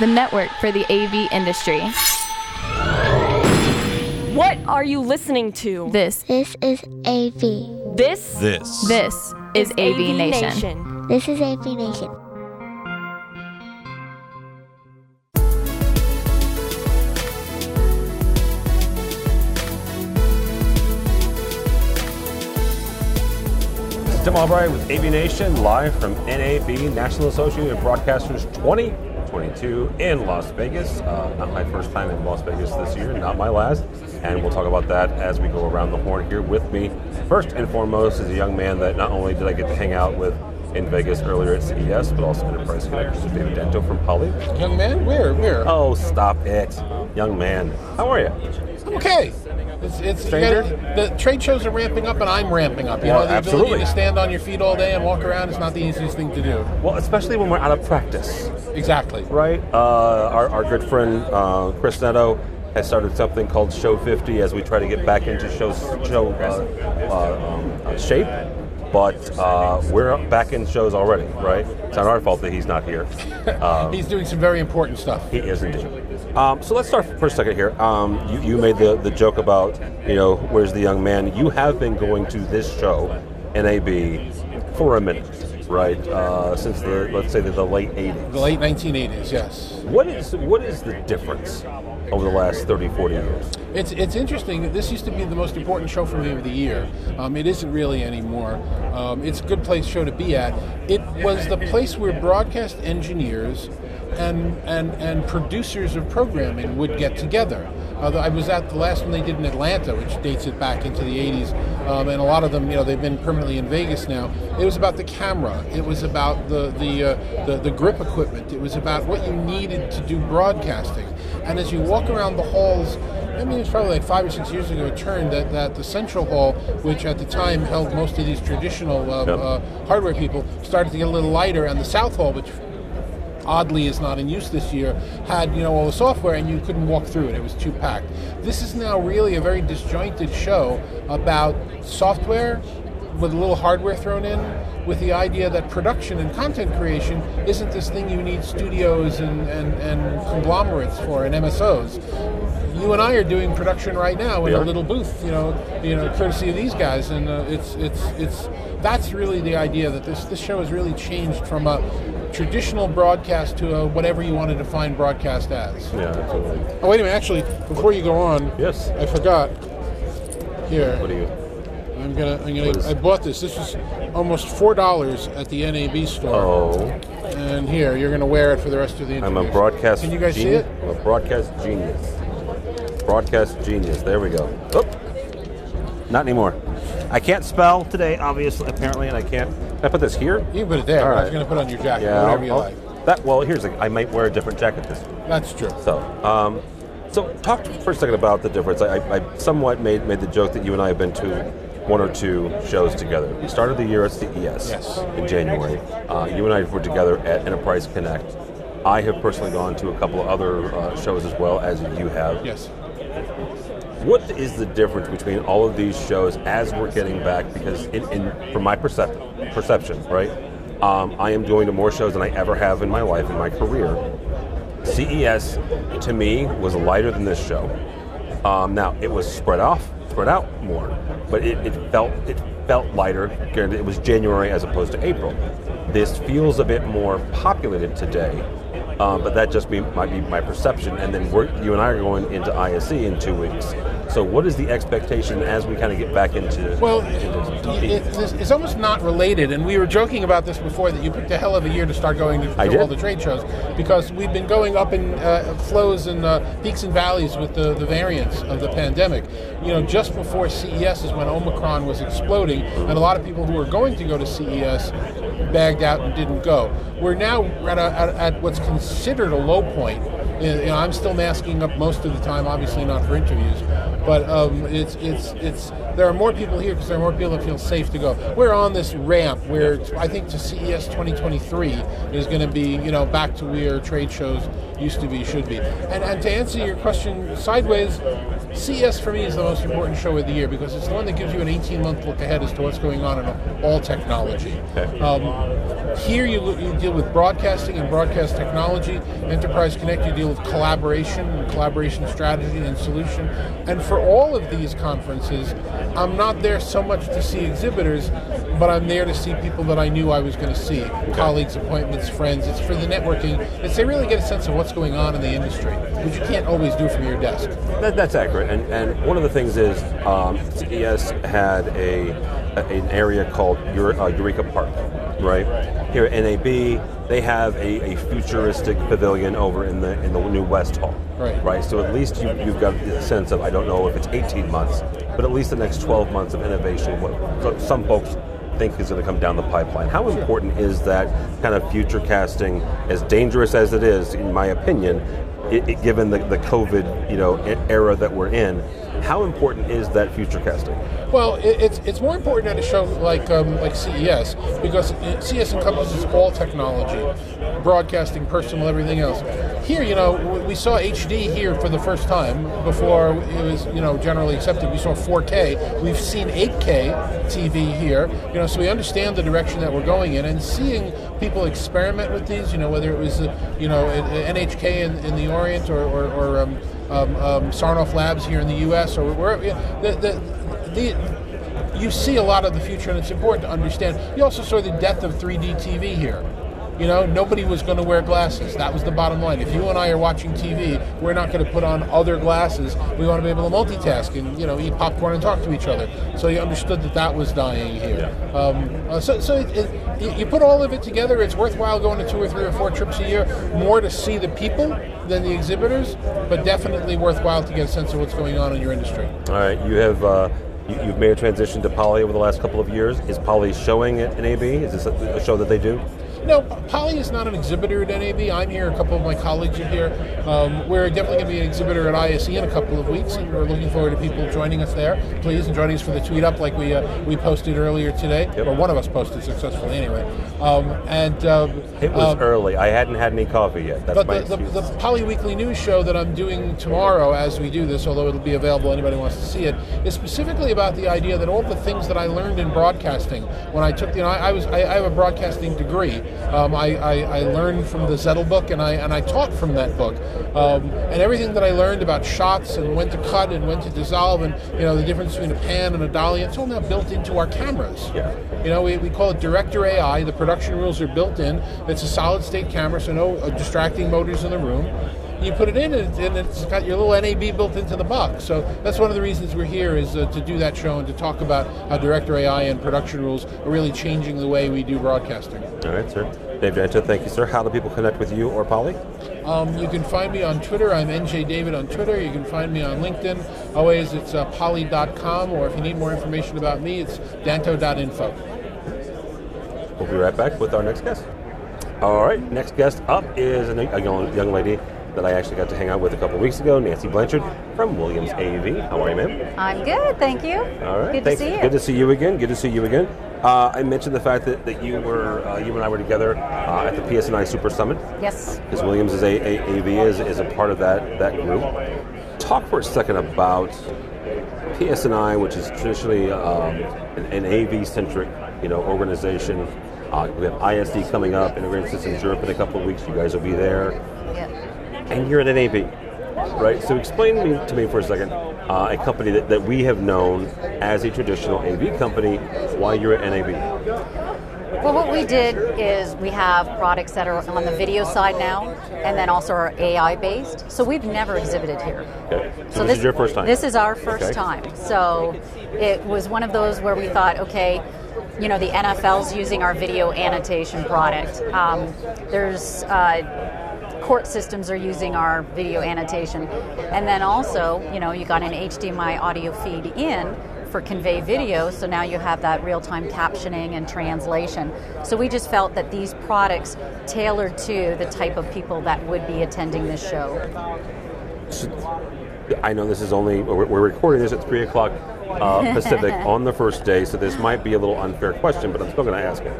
the network for the AV industry. What are you listening to? This, This is AV. This This. this is AV, Nation. Nation. This is AV Nation. This is Tim Albright with AV Nation, live from NAB, National Association of Broadcasters 2022 in Las Vegas. Uh, not my first time in Las Vegas this year, not my last. And we'll talk about that as we go around the horn here with me. First and foremost is a young man that not only did I get to hang out with in Vegas earlier at CES, but also Enterprise Connectors with David Danto from Poly. Young man, where, where? Oh, stop it. Young man. How are you? I'm okay. It's, it's Stranger? gotta- the trade shows are ramping up, and I'm ramping up. You Well, know, the absolutely. ability to stand on your feet all day and walk around is not the easiest thing to do. Well, especially when we're out of practice. Exactly. right? Uh, our, our good friend uh, Chris Netto has started something called Show 50 as we try to get back into show, show uh, uh, um, uh, shape. But uh, we're back in shows already, right? It's not our fault that he's not here. Uh, He's doing some very important stuff. he is indeed. Um, so let's start for a second here. Um, you, you made the, the joke about, you know, where's the young man? You have been going to this show, NAB, for a minute, right? Uh, since the, let's say, the, the late 80s. The late 1980s, yes. What is what is the difference over the last 30, 40 years? It's it's interesting. This used to be the most important show for me of the year. Um, it isn't really anymore. Um, it's a good place show to be at. It was the place where broadcast engineers and and and producers of programming would get together. Uh, I was at the last one they did in Atlanta, which dates it back into the 80s, um, and a lot of them, you know, they've been permanently in Vegas now. It was about the camera. It was about the the uh, the, the grip equipment. It was about what you needed to do broadcasting. And as you walk around the halls, I mean, it's probably like five or six years ago, it turned that, that the Central Hall, which at the time held most of these traditional uh, Yep. uh, hardware people, started to get a little lighter, and the South Hall, which oddly is not in use this year, had you know all the software and you couldn't walk through it. It was too packed. This is now really a very disjointed show about software with a little hardware thrown in with the idea that production and content creation isn't this thing you need studios and, and, and conglomerates for and MSOs. You and I are doing production right now in We a little booth, you know, you know, courtesy of these guys, and uh, it's it's it's that's really the idea that this this show has really changed from a traditional broadcast to a whatever you want to define broadcast as. Yeah, absolutely. Oh wait a minute, actually, before you go on, Yes. I forgot. Here, What do you? I'm gonna I'm gonna I bought this. This is almost four dollars at the NAB store. Oh, And here, you're gonna wear it for the rest of the interview. I'm a broadcast. Can you guys see genius. it? I'm a broadcast genius. Broadcast genius. There we go. Oh, not anymore. I can't spell today, obviously, apparently, and I can't. Can I put this here? You can put it there. All I was gonna put it on your jacket, Yeah. whatever you I'll- like. That well, here's a, I might wear a different jacket this. That's true. So, um, so talk for a second about the difference. I, I, I somewhat made made the joke that you and I have been to one or two shows together. We started the year at CES Yes. in January. Uh, you and I were together at Enterprise Connect. I have personally gone to a couple of other uh, shows as well as you have. Yes. What is the difference between all of these shows as we're getting back? Because in, in from my percep- perception, right, um, I am going to more shows than I ever have in my life in my career. CES to me was lighter than this show. Um, now it was spread off, spread out more, but it, it felt it felt lighter. It was January as opposed to April. This feels a bit more populated today, um, but that just be, might be my perception. And then we're, you and I are going into ISE in two weeks. So what is the expectation as we kind of get back into? Well, into it, it, it's- it's almost not related, and we were joking about this before that you picked a hell of a year to start going to, to all the trade shows because we've been going up in uh, flows and uh, peaks and valleys with the, the variants of the pandemic. You know, just before CES is when Omicron was exploding, and a lot of people who were going to go to CES bagged out and didn't go. We're now at, a, at, at what's considered a low point. You know, I'm still masking up most of the time, obviously not for interviews, but um, it's it's it's there are more people here because there are more people that feel safe to go. We're on this ramp where I think to CES 2023 is going to be you know back to where trade shows used to be should be. And, and to answer your question sideways, CES for me is the most important show of the year because it's the one that gives you an 18 month look ahead as to what's going on in all technology. Um, Here you, you deal with broadcasting and broadcast technology. Enterprise Connect, you deal with collaboration and collaboration strategy and solution. And for all of these conferences, I'm not there so much to see exhibitors, but I'm there to see people that I knew I was going to see colleagues, appointments, friends. It's for the networking. It's they really get a sense of what's going on in the industry, which you can't always do from your desk. That, that's accurate. And, and one of the things is um, CES had a, a- an area called Eur- uh, Eureka Park, right? Here at NAB, they have a, a futuristic pavilion over in the in the new West Hall. Right. Right. So at least you, you've got the sense of I don't know if it's 18 months, but at least the next 12 months of innovation. What so some folks think is going to come down the pipeline. How important is that kind of future casting? As dangerous as it is, in my opinion, it, it- given the, the COVID you know era that we're in, how important is that future casting? Well, it, it's it's more important at a show like um, like CES because CES encompasses all technology, broadcasting, personal, everything else. Here, you know, we saw HD here for the first time before it was you know generally accepted. We saw 4K. We've seen 8K TV here. You know, so we understand the direction that we're going in, and seeing people experiment with these. You know, whether it was uh, you know NHK in, in the Orient or or, or um, um, um, Sarnoff Labs here in the U.S. or know, The, the, the, you see a lot of the future, and it's important to understand. You also saw the death of 3D TV here. You know, nobody was going to wear glasses. That was the bottom line. If you and I are watching TV, we're not going to put on other glasses. We want to be able to multitask and you know eat popcorn and talk to each other. So you understood that that was dying here. Um, uh, so so it, it, you- put all of it together. It's worthwhile going to two or three or four trips a year, more to see the people than the exhibitors, but definitely worthwhile to get a sense of what's going on in your industry. All right, you have uh, you've made a transition to Poly over the last couple of years. Is Poly showing at NAB? Is this a, a show that they do? No, Poly is not an exhibitor at NAB. I'm here. A couple of my colleagues are here. Um, we're definitely going to be an exhibitor at ISE in a couple of weeks, and we're looking forward to people joining us there. Please and joining us for the tweet up, like we uh, we posted earlier today, or one of us posted successfully anyway. Um, and um, It was um, early. I hadn't had any coffee yet. That's but the, the, the Poly Weekly News show that I'm doing tomorrow as we do this, although it'll be available, anybody wants to see it, is specifically about the idea that all the things that I learned in broadcasting when I took, you know, I, I was, I, I have a broadcasting degree. Um, I, I, I learned from the Zettl book and I, and I taught from that book. Um, and everything that I learned about shots and when to cut and when to dissolve and, you know, the difference between a pan and a dolly, it's all now built into our cameras. Yeah. You know, we, we call it Director AI. The production rules are built in. It's a solid state camera, so no uh, distracting motors in the room. You put it in, and it's got your little NAB built into the box. So that's one of the reasons we're here is uh, to do that show and to talk about how Director AI and production rules are really changing the way we do broadcasting. All right, sir. Dave Danto, thank you, sir. How do people connect with you or Poly? Um, you can find me on Twitter. I'm NJ David on Twitter. You can find me on LinkedIn. Always, it's uh, poly.com, or if you need more information about me, it's danto.info. We'll be right back with our next guest. All right, next guest up is a a young, young lady that I actually got to hang out with a couple weeks ago, Nancy Blanchard from Williams AV. How are you, ma'am? I'm good, thank you. All right, Good thanks. to see you. Good to see you again. Good to see you again. Uh, I mentioned the fact that, that you were uh, you and I were together uh, at the PSNI Super Summit yes. because Williams is a, a AV is, is a part of that that group. Talk for a second about PSNI, which is traditionally um, an, an AV centric you know organization. Uh, we have ISE coming up, Integrated Systems Europe in a couple of weeks. You guys will be there, Yeah. And you're at NAB, right? So explain to me, to me for a second uh, a company that, that we have known as a traditional AV company. Why you're at NAB? Well, what we did is we have products that are on the video side now, and then also are AI based. So we've never exhibited here. Okay. So, this, is your first time. This is our first Okay. time. So it was one of those where we thought, okay, you know, the NFL's using our video annotation product. Um, there's uh, court systems are using our video annotation, and then also, you know, you got an HDMI audio feed in for convey video, so now you have that real-time captioning and translation. So we just felt that these products tailored to the type of people that would be attending this show. I know this is only we're, recording this at three o'clock uh, Pacific on the first day, so this might be a little unfair question, but I'm still going to ask it.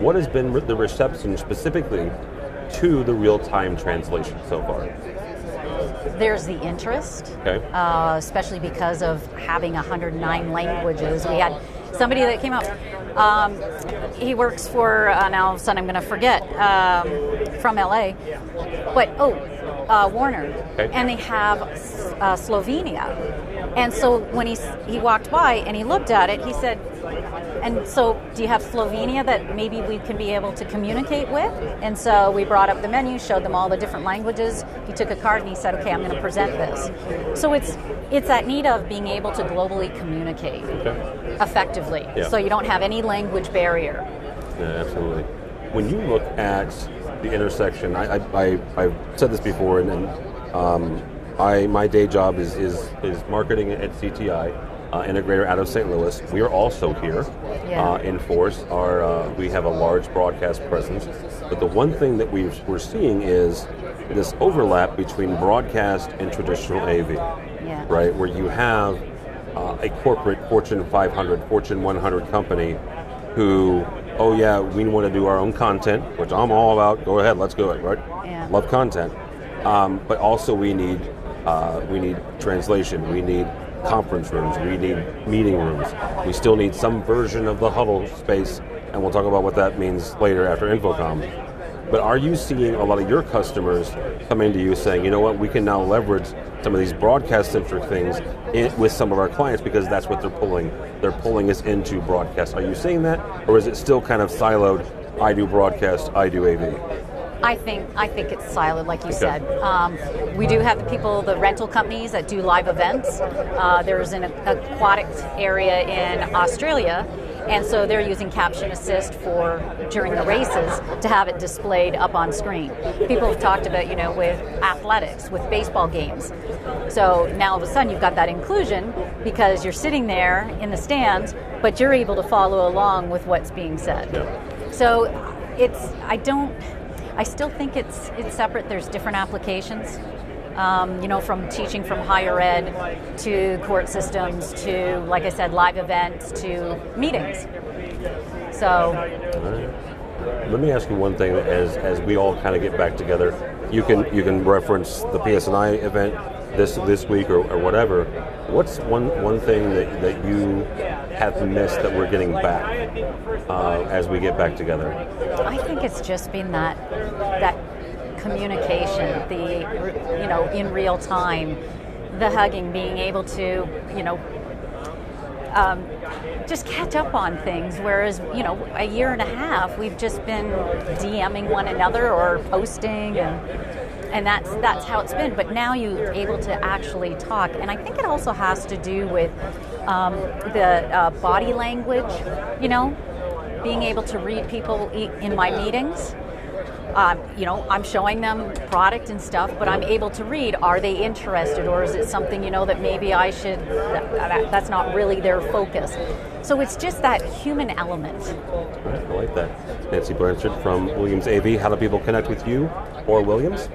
What has been the reception specifically to the real-time translation so far? There's the interest, Okay. uh, especially because of having 109 languages. We had somebody that came up. Um, he works for uh, now. All of a sudden, I'm going to forget um, from LA, but oh, uh, Warner, Okay. and they have uh, Slovenia. And so when he he walked by and he looked at it, he said, "And so, do you have Slovenia that maybe we can be able to communicate with?" And so we brought up the menu, showed them all the different languages. He took a card and he said, "Okay, I'm going to present this." So it's it's that need of being able to globally communicate Okay. effectively, Yeah. so you don't have any language barrier. Yeah, absolutely. When you look at the intersection, I, I, I, I've said this before, and, and um, I, my day job is, is, is marketing at CTI, uh, integrator out of St. Louis. We are also here Yeah. uh, in force. Our, uh, we have a large broadcast presence. But the one thing that we've, we're seeing is this overlap between broadcast and traditional AV Yeah. right? Where you have uh, a corporate Fortune 500, Fortune 100 company who, oh yeah, we want to do our own content, which I'm all about. Go ahead, let's do it, right? Yeah. Love content, um, but also we need uh, we need translation. We need conference rooms. We need meeting rooms. We still need some version of the huddle space, and we'll talk about what that means later after InfoComm. But are you seeing a lot of your customers coming to you saying, you know what, we can now leverage some of these broadcast centric things with some of our clients because that's what they're pulling. They're pulling us into broadcast. Are you seeing that, or is it still kind of siloed? I do broadcast, I do AV. I think I think it's siloed, like you Okay. said. Um, we do have the people, the rental companies that do live events. Uh, there's an aquatic area in Australia, and so they're using Caption Assist for during the races to have it displayed up on screen. People have talked about, you know, with athletics, with baseball games. So now all of a sudden you've got that inclusion because you're sitting there in the stands, but you're able to follow along with what's being said. Yeah. So it's I don't I still think it's it's separate. There's different applications. Um, you know, from teaching from higher ed to court systems to, like I said, live events to meetings. So Let me ask you one thing as as we all kind of get back together. You can you can reference the PSNI event this this week or, or whatever. What's one one thing that, that you have missed that we're getting back uh, as we get back together? I think it's just been that that communication, the you know in real time, the hugging, being able to you know um, just catch up on things. Whereas you know a year and a half, we've just been DMing one another or posting and. And that's that's how it's been. But now you're able to actually talk, and I think it also has to do with um, the uh, body language. You know, being able to read people in my meetings. Um, you know, I'm showing them product and stuff, but I'm able to read. Are they interested, or is it something you know that maybe I should? That, that- that's not really their focus. So it's just that human element. Right, I like that. Nancy Blanchard from Williams AV. How do people connect with you or Williams?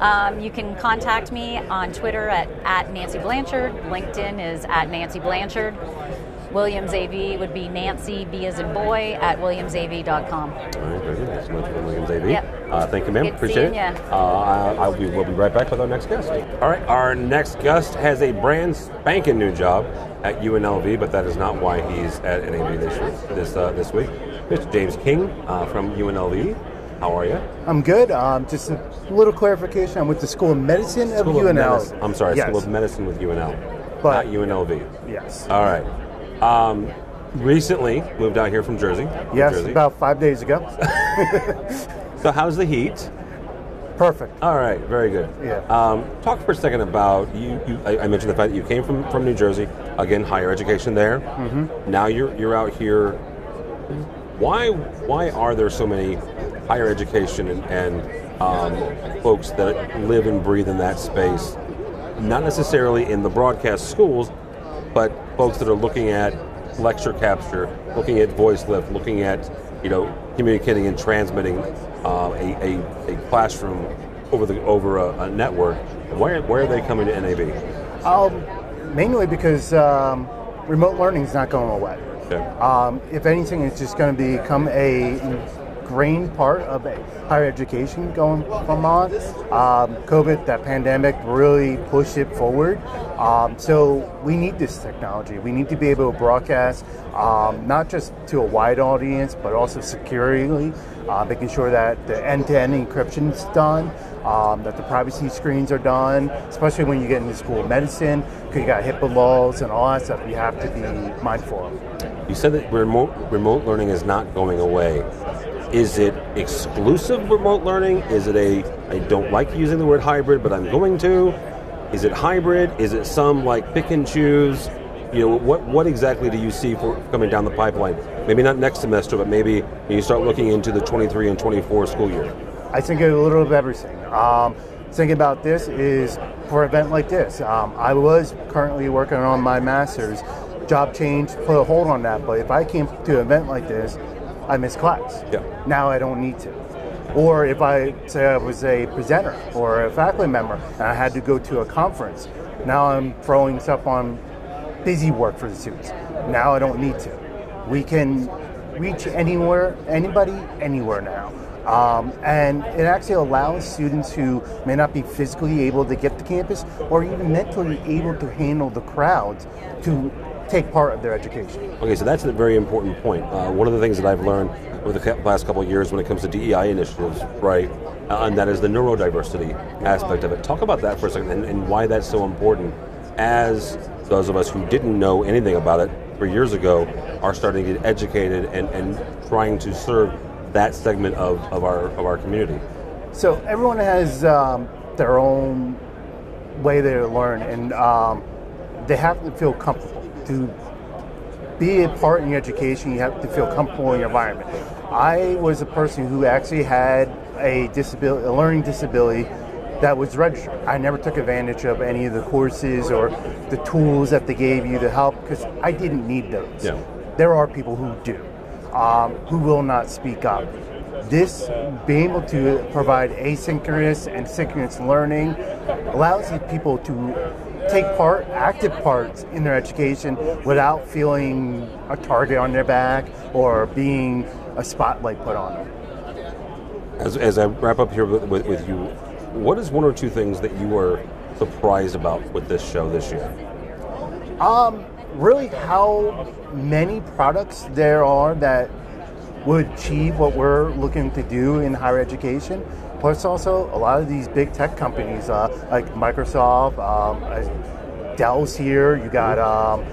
Um, you can contact me on Twitter at, at Nancy Blanchard. LinkedIn is at Nancy Blanchard. Williams AV would be Nancy B as in boy at williamsav.com. All right, very good. Thanks so much for Williams AV. Yep. Uh, thank you, ma'am. Good Appreciate it. Uh, I, I'll be, we'll be right back with our next guest. All right, our next guest has a brand spanking new job at UNLV, but that is not why he's at NAB this this uh, this week. Mr. James King uh, from UNLV. How are you? I'm good. Um, just a little clarification. I'm with the School of Medicine of School of UNL. Medicine- I'm sorry, Yes. School of Medicine with UNL, But- not UNLV. Yes. All right. Um, recently moved out here from Jersey. New yes, Jersey. about five days ago. So how's the heat? Perfect. All right, very good. Yeah. Um, talk for a second about you. you I, I mentioned the fact that you came from, from New Jersey. Again, higher education there. Mm-hmm. Now you're you're out here. Why why are there so many higher education and, and um, folks that live and breathe in that space? Not necessarily in the broadcast schools, but folks that are looking at lecture capture, looking at voice lift, looking at you know communicating and transmitting uh, a, a, a classroom over the over a, a network. Where where are they coming to NAB? Um, mainly because um, remote learning is not going away. Okay. Um, if anything, it's just going to become a ingrained part of higher education going from on. Um, COVID, that pandemic, really pushed it forward. Um, so we need this technology. We need to be able to broadcast um, not just to a wide audience, but also securely, uh, making sure that the end-to-end encryption is done, um, that the privacy screens are done, especially when you get into school of medicine, because you got HIPAA laws and all that stuff you have to be mindful of. You said that remote remote learning is not going away. Is it exclusive remote learning? Is it a I don't like using the word hybrid, but I'm going to? Is it hybrid? Is it some like pick and choose? You know, what what exactly do you see for coming down the pipeline? Maybe not next semester, but maybe you start looking into the 23 and 24 school year. I think a little of everything. Um, thinking about this is for an event like this. Um, I was currently working on my master's. Job change put a hold on that, but if I came to an event like this, I miss class. Yeah. Now I don't need to. Or if I say I was a presenter or a faculty member and I had to go to a conference, now I'm throwing stuff on busy work for the students. Now I don't need to. We can reach anywhere, anybody, anywhere now. Um, and it actually allows students who may not be physically able to get to campus or even mentally able to handle the crowds to take part of their education. Okay, so that's a very important point. Uh, one of the things that I've learned over the last couple of years when it comes to DEI initiatives, right, uh, and that is the neurodiversity aspect of it. Talk about that for a second and, and why that's so important as those of us who didn't know anything about it three years ago are starting to get educated and, and trying to serve that segment of, of, our, of our community. So everyone has um, their own way they learn, and um, they have to feel comfortable. To be a part in your education, you have to feel comfortable in your environment. I was a person who actually had a disability, a learning disability that was registered. I never took advantage of any of the courses or the tools that they gave you to help because I didn't need those. Yeah. There are people who do, um, who will not speak up. This being able to provide asynchronous and synchronous learning allows people to take part, active parts in their education without feeling a target on their back or being a spotlight put on them. As, as I wrap up here with, with, with you, what is one or two things that you were surprised about with this show this year? Um, really, how many products there are that would achieve what we're looking to do in higher education. Plus, also a lot of these big tech companies uh, like Microsoft, um, Dell's here. You got um,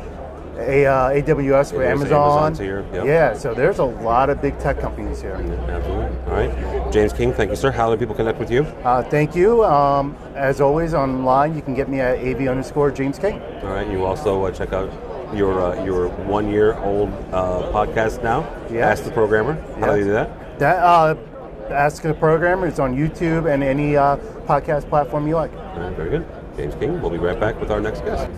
a, uh, AWS for Amazon. Here, yep. Yeah, so there's a lot of big tech companies here. Absolutely. All right. James King, thank you, sir. How do people connect with you? Uh, thank you. Um, as always, online you can get me at av underscore James King. All right. You also uh, check out your uh, your one year old uh, podcast now. Yeah. Ask the programmer. How do you do that? That uh, Ask the Programmer is on YouTube and any uh, podcast platform you like. All right, very good. James King. We'll be right back with our next guest.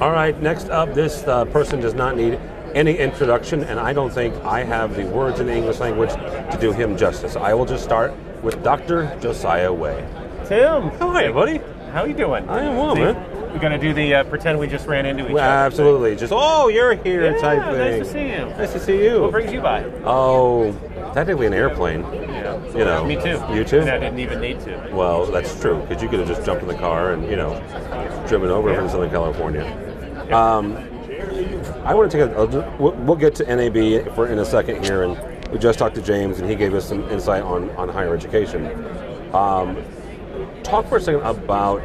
All right. Next up, this uh, person does not need any introduction, and I don't think I have the words in the English language to do him justice. I will just start with Dr. Josiah Way. Tim, Hi, buddy. how are you doing? I am well, See, man. We're gonna do the uh, pretend we just ran into each Well, other. absolutely. Just oh, you're here Yeah, type nice to see you. Nice to see you. What brings you by? Oh, technically an airplane. Yeah. You know. Me too. You too. And I didn't even need to. Well, that's true because you could have just jumped in the car and you know driven over from Southern California. Um, I want to take a. I'll ju- We'll we'll get to NAB for in a second here, and we just talked to James, and he gave us some insight on on higher education. Um, talk for a second about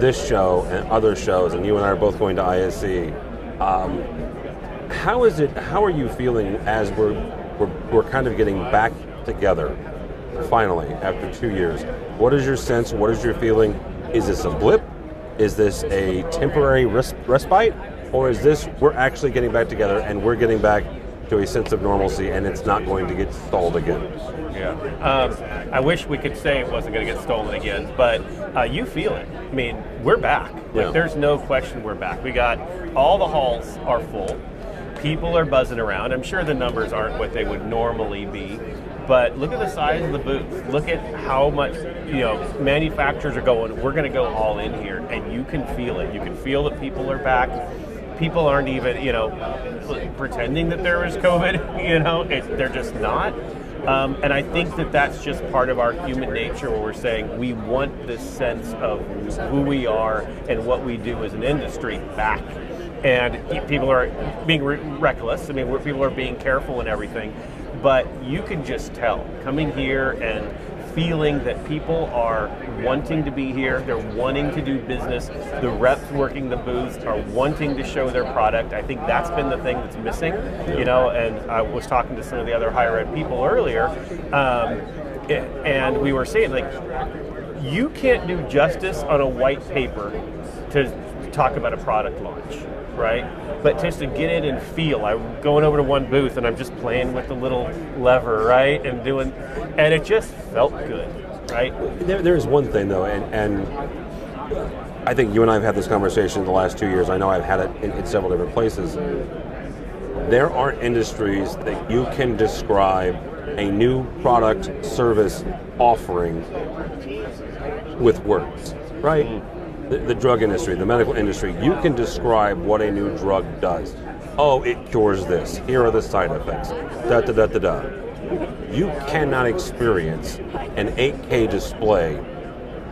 this show and other shows, and you and I are both going to ISE. Um, how is it? How are you feeling as we're we're, we're kind of getting back together finally after two years? What is your sense? What is your feeling? Is this a blip? Is this a temporary res- respite, or is this we're actually getting back together and we're getting back to a sense of normalcy and it's not going to get stalled again? Yeah. Um, I wish we could say it wasn't going to get stolen again, but uh, you feel it. I mean, we're back. Yeah. Like, there's no question we're back. We got all the halls are full. People are buzzing around. I'm sure the numbers aren't what they would normally be, but look at the size of the booth. Look at how much you know manufacturers are going. We're going to go all in here, and you can feel it. You can feel that people are back. People aren't even you know pretending that there is COVID. You know, it, they're just not. Um, and I think that that's just part of our human nature where we're saying we want this sense of who we are and what we do as an industry back. And people are being re- reckless. I mean, people are being careful and everything. But you can just tell coming here and feeling that people are wanting to be here, they're wanting to do business, the reps working the booths are wanting to show their product. I think that's been the thing that's missing, you know, and I was talking to some of the other higher ed people earlier, um, and we were saying, like, you can't do justice on a white paper to talk about a product launch, right? But just to get in and feel, I'm going over to one booth and I'm just playing with the little lever, right, and doing, and it just felt good, right? There, there's one thing though, and, and I think you and I have had this conversation in the last two years. I know I've had it in, in several different places. There are industries that you can describe a new product, service, offering with words, right? Mm. The, the drug industry, the medical industry, you can describe what a new drug does. Oh, it cures this. Here are the side effects. Da da da da da. You cannot experience an 8K display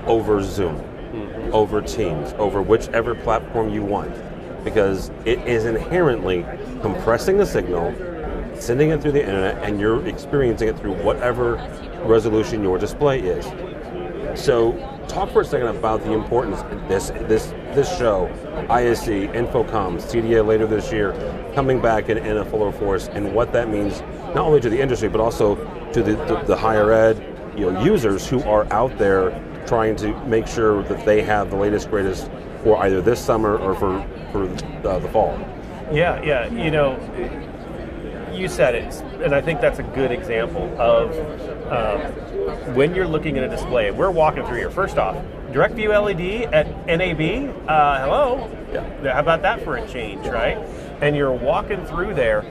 over Zoom, over Teams, over whichever platform you want, because it is inherently compressing the signal, sending it through the internet, and you're experiencing it through whatever resolution your display is. So, talk for a second about the importance of this this this show, ISE, InfoComm, CDA later this year, coming back in, in a fuller force, and what that means not only to the industry but also to the, the, the higher ed you know users who are out there trying to make sure that they have the latest greatest for either this summer or for for uh, the fall. Yeah, yeah. You know, you said it, and I think that's a good example of um, when you're looking at a display. We're walking through here. First off, DirectView LED at NAB. Uh, hello. Yeah. How about that for a change, right? And you're walking through there.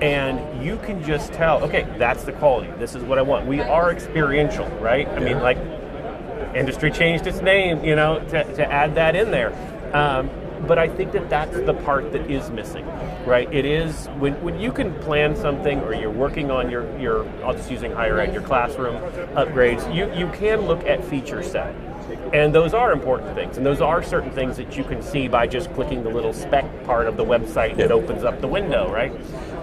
And you can just tell, okay, that's the quality. This is what I want. We are experiential, right? I mean, like, industry changed its name, you know, to, to add that in there. Um, but I think that that's the part that is missing, right? It is when, when you can plan something or you're working on your, your I'll just using higher ed, your classroom upgrades, you, you can look at feature set. And those are important things. And those are certain things that you can see by just clicking the little spec part of the website that opens up the window, right?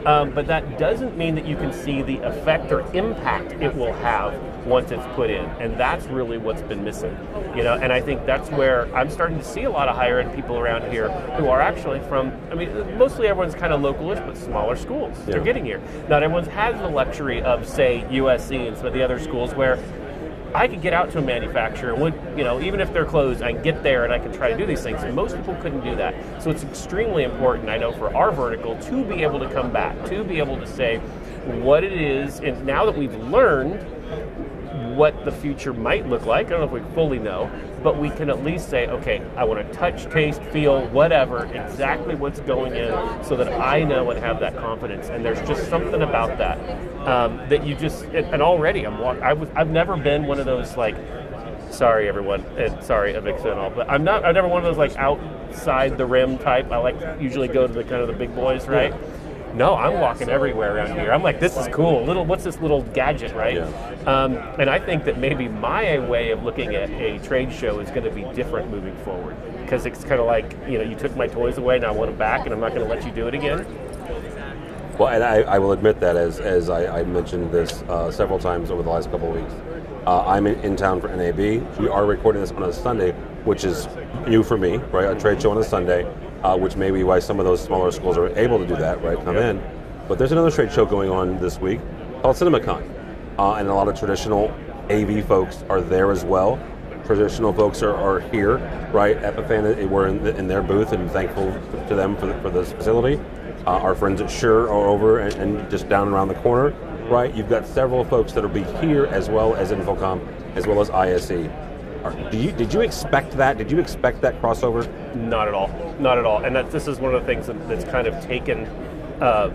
Um, but that doesn't mean that you can see the effect or impact it will have once it's put in. And that's really what's been missing. You know, and I think that's where I'm starting to see a lot of higher ed people around here who are actually from I mean, mostly everyone's kind of localish, but smaller schools. They're getting here. Not everyone's has the luxury of, say, USC and some of the other schools where I could get out to a manufacturer and would, you know, even if they're closed, I can get there and I can try to do these things. And Most people couldn't do that. So it's extremely important, I know, for our vertical to be able to come back, to be able to say what it is. And now that we've learned what the future might look like, I don't know if we fully know, but we can at least say, okay, I want to touch, taste, feel, whatever, exactly what's going in so that I know and have that confidence. And there's just something about that um, that you just, and already I'm walk, I was, I've never been one of those like, sorry everyone, and sorry Avixa and all, but I'm not, I'm never one of those like outside the rim type. I like usually go to the kind of the big boys, right? No, I'm walking everywhere around here. I'm like, this is cool. Little, what's this little gadget, right? Um, and I think that maybe my way of looking at a trade show is going to be different moving forward because it's kind of like, you know, you took my toys away, and I want them back, and I'm not going to let you do it again. Well, and I, I will admit that as, as I, I mentioned this uh, several times over the last couple of weeks. Uh, I'm in, in town for NAB. We are recording this on a Sunday, which is new for me, right? A trade show on a Sunday, uh, which may be why some of those smaller schools are able to do that, right? Come in. But there's another trade show going on this week called CinemaCon. Uh, and a lot of traditional AV folks are there as well. Traditional folks are, are here, right? Epiphan, we're in, in their booth and thankful to them for, the, for this facility. Uh, our friends at Shure are over and, and just down around the corner, right? You've got several folks that will be here as well as InfoComm, as well as ISE. Do you, did you expect that? Did you expect that crossover? Not at all. Not at all. And that this is one of the things that, that's kind of taken uh,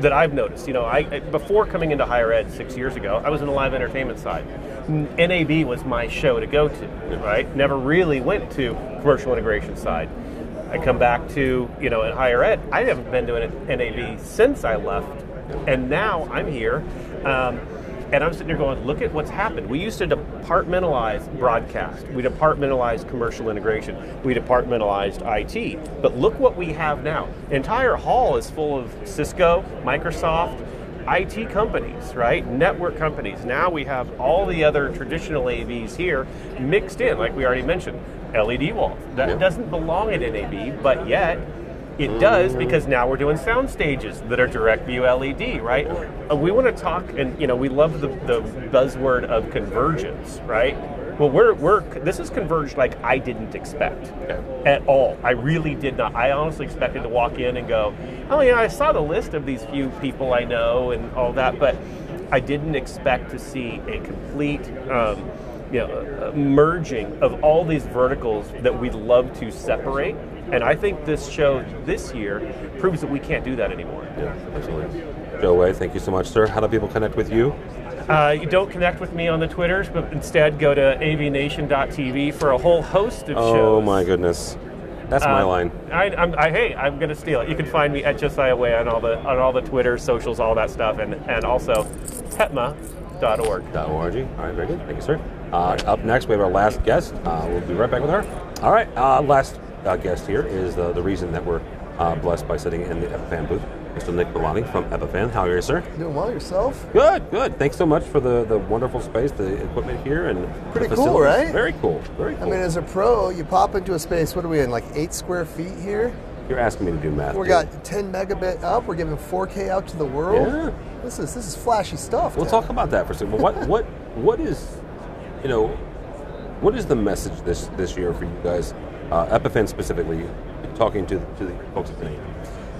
that I've noticed. You know, I I- before coming into higher ed six years ago, I was in the live entertainment side. NAB was my show to go to. Right. Never really went to commercial integration side. I come back to you know in higher ed. I haven't been to an NAB since I left, and now I'm here. Um, And I'm sitting there going, look at what's happened. We used to departmentalize broadcast. We departmentalized commercial integration. We departmentalized IT. But look what we have now. Entire hall is full of Cisco, Microsoft, IT companies, right? Network companies. Now we have all the other traditional AVs here mixed in, like we already mentioned. LED walls. That Yeah. doesn't belong at NAB, but yet it does because now we're doing sound stages that are direct view LED, right? Uh, we want to talk, and you know, we love the, the buzzword of convergence, right? Well, we're, we're this is converged like I didn't expect at all. I really did not. I honestly expected to walk in and go, oh yeah, I saw the list of these few people I know and all that, but I didn't expect to see a complete. Um, you know, uh, merging of all these verticals that we love to separate. And I think this show this year proves that we can't do that anymore. Yeah, absolutely. Joe Way, thank you so much, sir. How do people connect with you? Uh, you don't connect with me on the Twitters, but instead go to avnation.tv for a whole host of shows. Oh my goodness, that's my Uh, line. I, I'm, I, hey, I'm going to steal it. You can find me at Josiah Way on all the on all the Twitter, socials, all that stuff, and and also petma.org. .org. All right, very good. Thank you, sir. Uh, up next, we have our last guest. Uh, we'll be right back with her. All right, uh, last uh, guest here is uh, the reason that we're uh, blessed by sitting in the Epiphan booth, Mr. Nick Belani from Epiphan. How are you, sir? Doing well yourself? Good, good. Thanks so much for the, the wonderful space, the equipment here, and Pretty the cool, right? Very cool. Very I mean, as a pro, you pop into a space. What are we in? Like eight square feet here. You're asking me to do math. We got 10 megabit up. We're giving 4K out to the world. Yeah. This is this is flashy stuff. We'll Ted. talk about that for a second. But what what what is you know what is the message this this year for you guys, uh, Epiphan specifically, talking to to the folks at Canadian?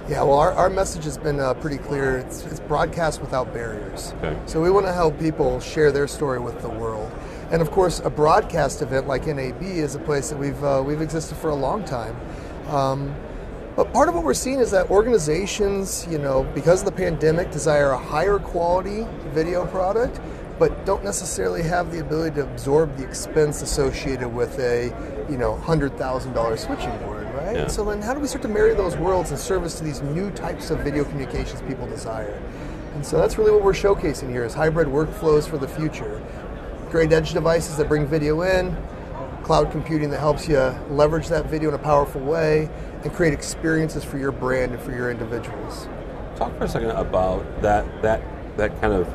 Yeah, well, our, our message has been uh, pretty clear. It's, it's broadcast without barriers. Okay. So we want to help people share their story with the world. And of course, a broadcast event like NAB is a place that we've uh, we've existed for a long time. Um, but part of what we're seeing is that organizations, you know, because of the pandemic, desire a higher quality video product, but don't necessarily have the ability to absorb the expense associated with a, you know, hundred thousand dollar switching board, right? Yeah. So then, how do we start to marry those worlds in service to these new types of video communications people desire? And so that's really what we're showcasing here: is hybrid workflows for the future. Great edge devices that bring video in, cloud computing that helps you leverage that video in a powerful way and create experiences for your brand and for your individuals. Talk for a second about that that that kind of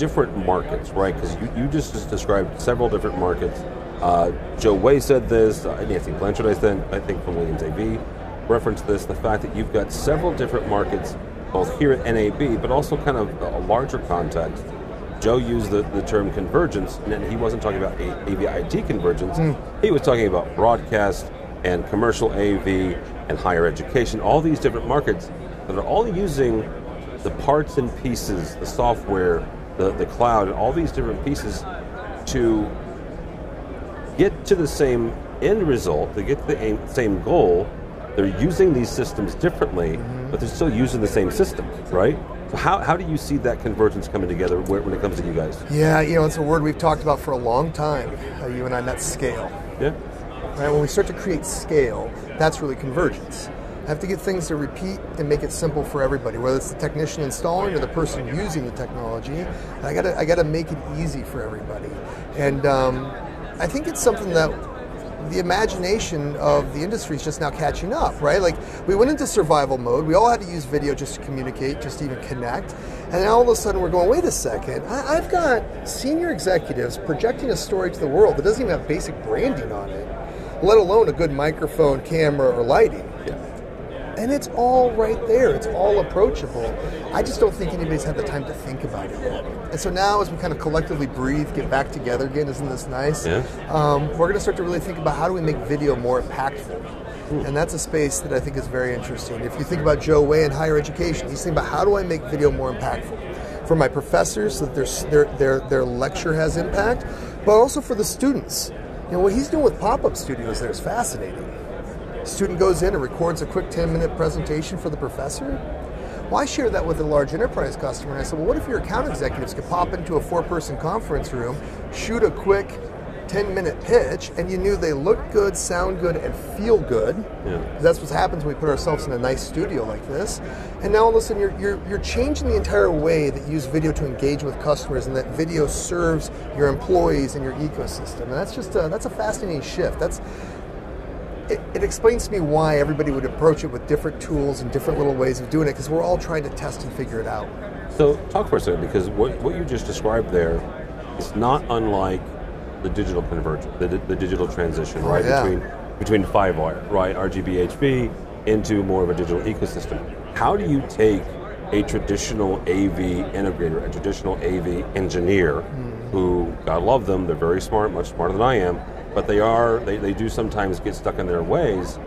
different markets, right? Because you, you just described several different markets. Uh, Joe Way said this. Uh, Nancy Blanchard, I think, I think from Williams AV, referenced this. The fact that you've got several different markets, both here at NAB, but also kind of a larger context. Joe used the, the term convergence, and he wasn't talking about A- AV-IT convergence. He was talking about broadcast and commercial AV and higher education, all these different markets that are all using the parts and pieces, the software, the, the cloud, and all these different pieces to get to the same end result, to get to the aim, same goal. They're using these systems differently, but they're still using the same system, right? So how, how do you see that convergence coming together when it comes to you guys? Yeah, you know, it's a word we've talked about for a long time, uh, you and I, and that's scale. Yeah. Right? When we start to create scale, that's really convergence. I have to get things to repeat and make it simple for everybody, whether it's the technician installing or the person using the technology. I gotta, I gotta make it easy for everybody. And um, I think it's something that the imagination of the industry is just now catching up, right? Like we went into survival mode. We all had to use video just to communicate, just to even connect. And all of a sudden we're going, wait a second, I- I've got senior executives projecting a story to the world that doesn't even have basic branding on it, let alone a good microphone, camera, or lighting. And it's all right there. It's all approachable. I just don't think anybody's had the time to think about it yet. And so now, as we kind of collectively breathe, get back together again, isn't this nice? Yeah. Um, we're going to start to really think about how do we make video more impactful. And that's a space that I think is very interesting. If you think about Joe Way in higher education, he's thinking about how do I make video more impactful for my professors so that their, their, their, their lecture has impact, but also for the students. You know, what he's doing with pop up studios there is fascinating. Student goes in and records a quick 10 minute presentation for the professor. Well, I shared that with a large enterprise customer, and I said, Well, what if your account executives could pop into a four person conference room, shoot a quick 10 minute pitch and you knew they looked good, sound good, and feel good. Yeah. That's what happens when we put ourselves in a nice studio like this. And now all of a sudden you're, you're, you're changing the entire way that you use video to engage with customers and that video serves your employees and your ecosystem. And that's just a, that's a fascinating shift. That's it, it explains to me why everybody would approach it with different tools and different little ways of doing it because we're all trying to test and figure it out. So talk for a second because what, what you just described there is not unlike the digital convergence, the, the digital transition, right? yeah. Between between five wire, right, RGB, HV, into more of a digital ecosystem. How do you take a traditional AV integrator, a traditional AV engineer, hmm. who God love them, they're very smart, much smarter than I am, but they are they, they do sometimes get stuck in their ways.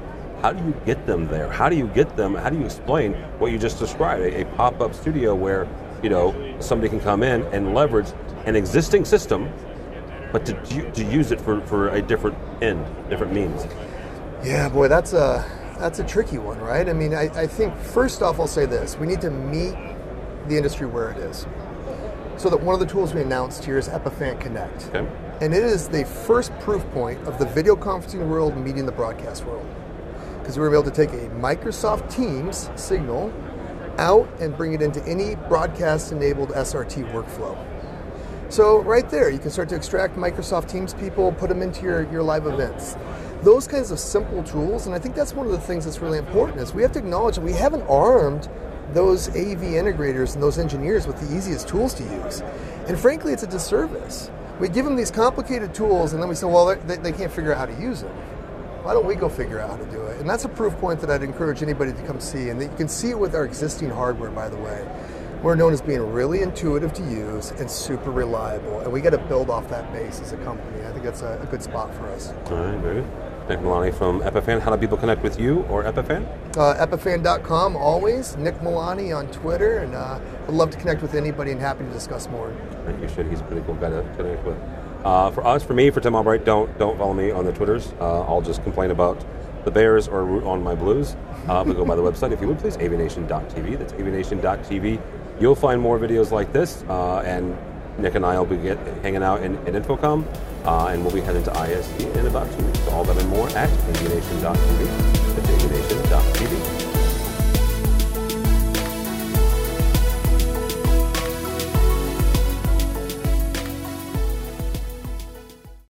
How do you get them there? How do you get them? How do you explain what you just described? A, a pop-up studio where you know somebody can come in and leverage an existing system, but to, to use it for, for a different end, different means. Yeah, boy, that's a that's a tricky one, right? I mean, I, I think first off, I'll say this: we need to meet the industry where it is. So that one of the tools we announced here is Epiphan Connect, Okay. And it is the first proof point of the video conferencing world meeting the broadcast world, because we were able to take a Microsoft Teams signal out and bring it into any broadcast-enabled SRT workflow. So right there, you can start to extract Microsoft Teams people, put them into your, your live events. Those kinds of simple tools, and I think that's one of the things that's really important is we have to acknowledge that we haven't armed those AV integrators and those engineers with the easiest tools to use. And frankly, it's a disservice. We give them these complicated tools and then we say, well, they, they can't figure out how to use them. Why don't we go figure out how to do it? And that's a proof point that I'd encourage anybody to come see. And that you can see it with our existing hardware, by the way. We're known as being really intuitive to use and super reliable. And we got to build off that base as a company. I think that's a, a good spot for us. All right, very. Nick Milani from Epiphan. How do people connect with you or Epiphan? Uh, Epiphan.com always. Nick Milani on Twitter. And uh, would love to connect with anybody and happy to discuss more. You should. He's a pretty cool guy to connect with. Uh, for us, for me, for Tim Albright, don't don't follow me on the Twitters. Uh, I'll just complain about the Bears or root on my Blues. Uh, but go by the website if you would, please. AVNation.tv. That's AVNation.tv. You'll find more videos like this, uh, and Nick and I will be get, hanging out in, in InfoComm, uh, and we'll be heading to ISE in about two weeks. All that and more at AVNation.tv. That's AVNation.tv.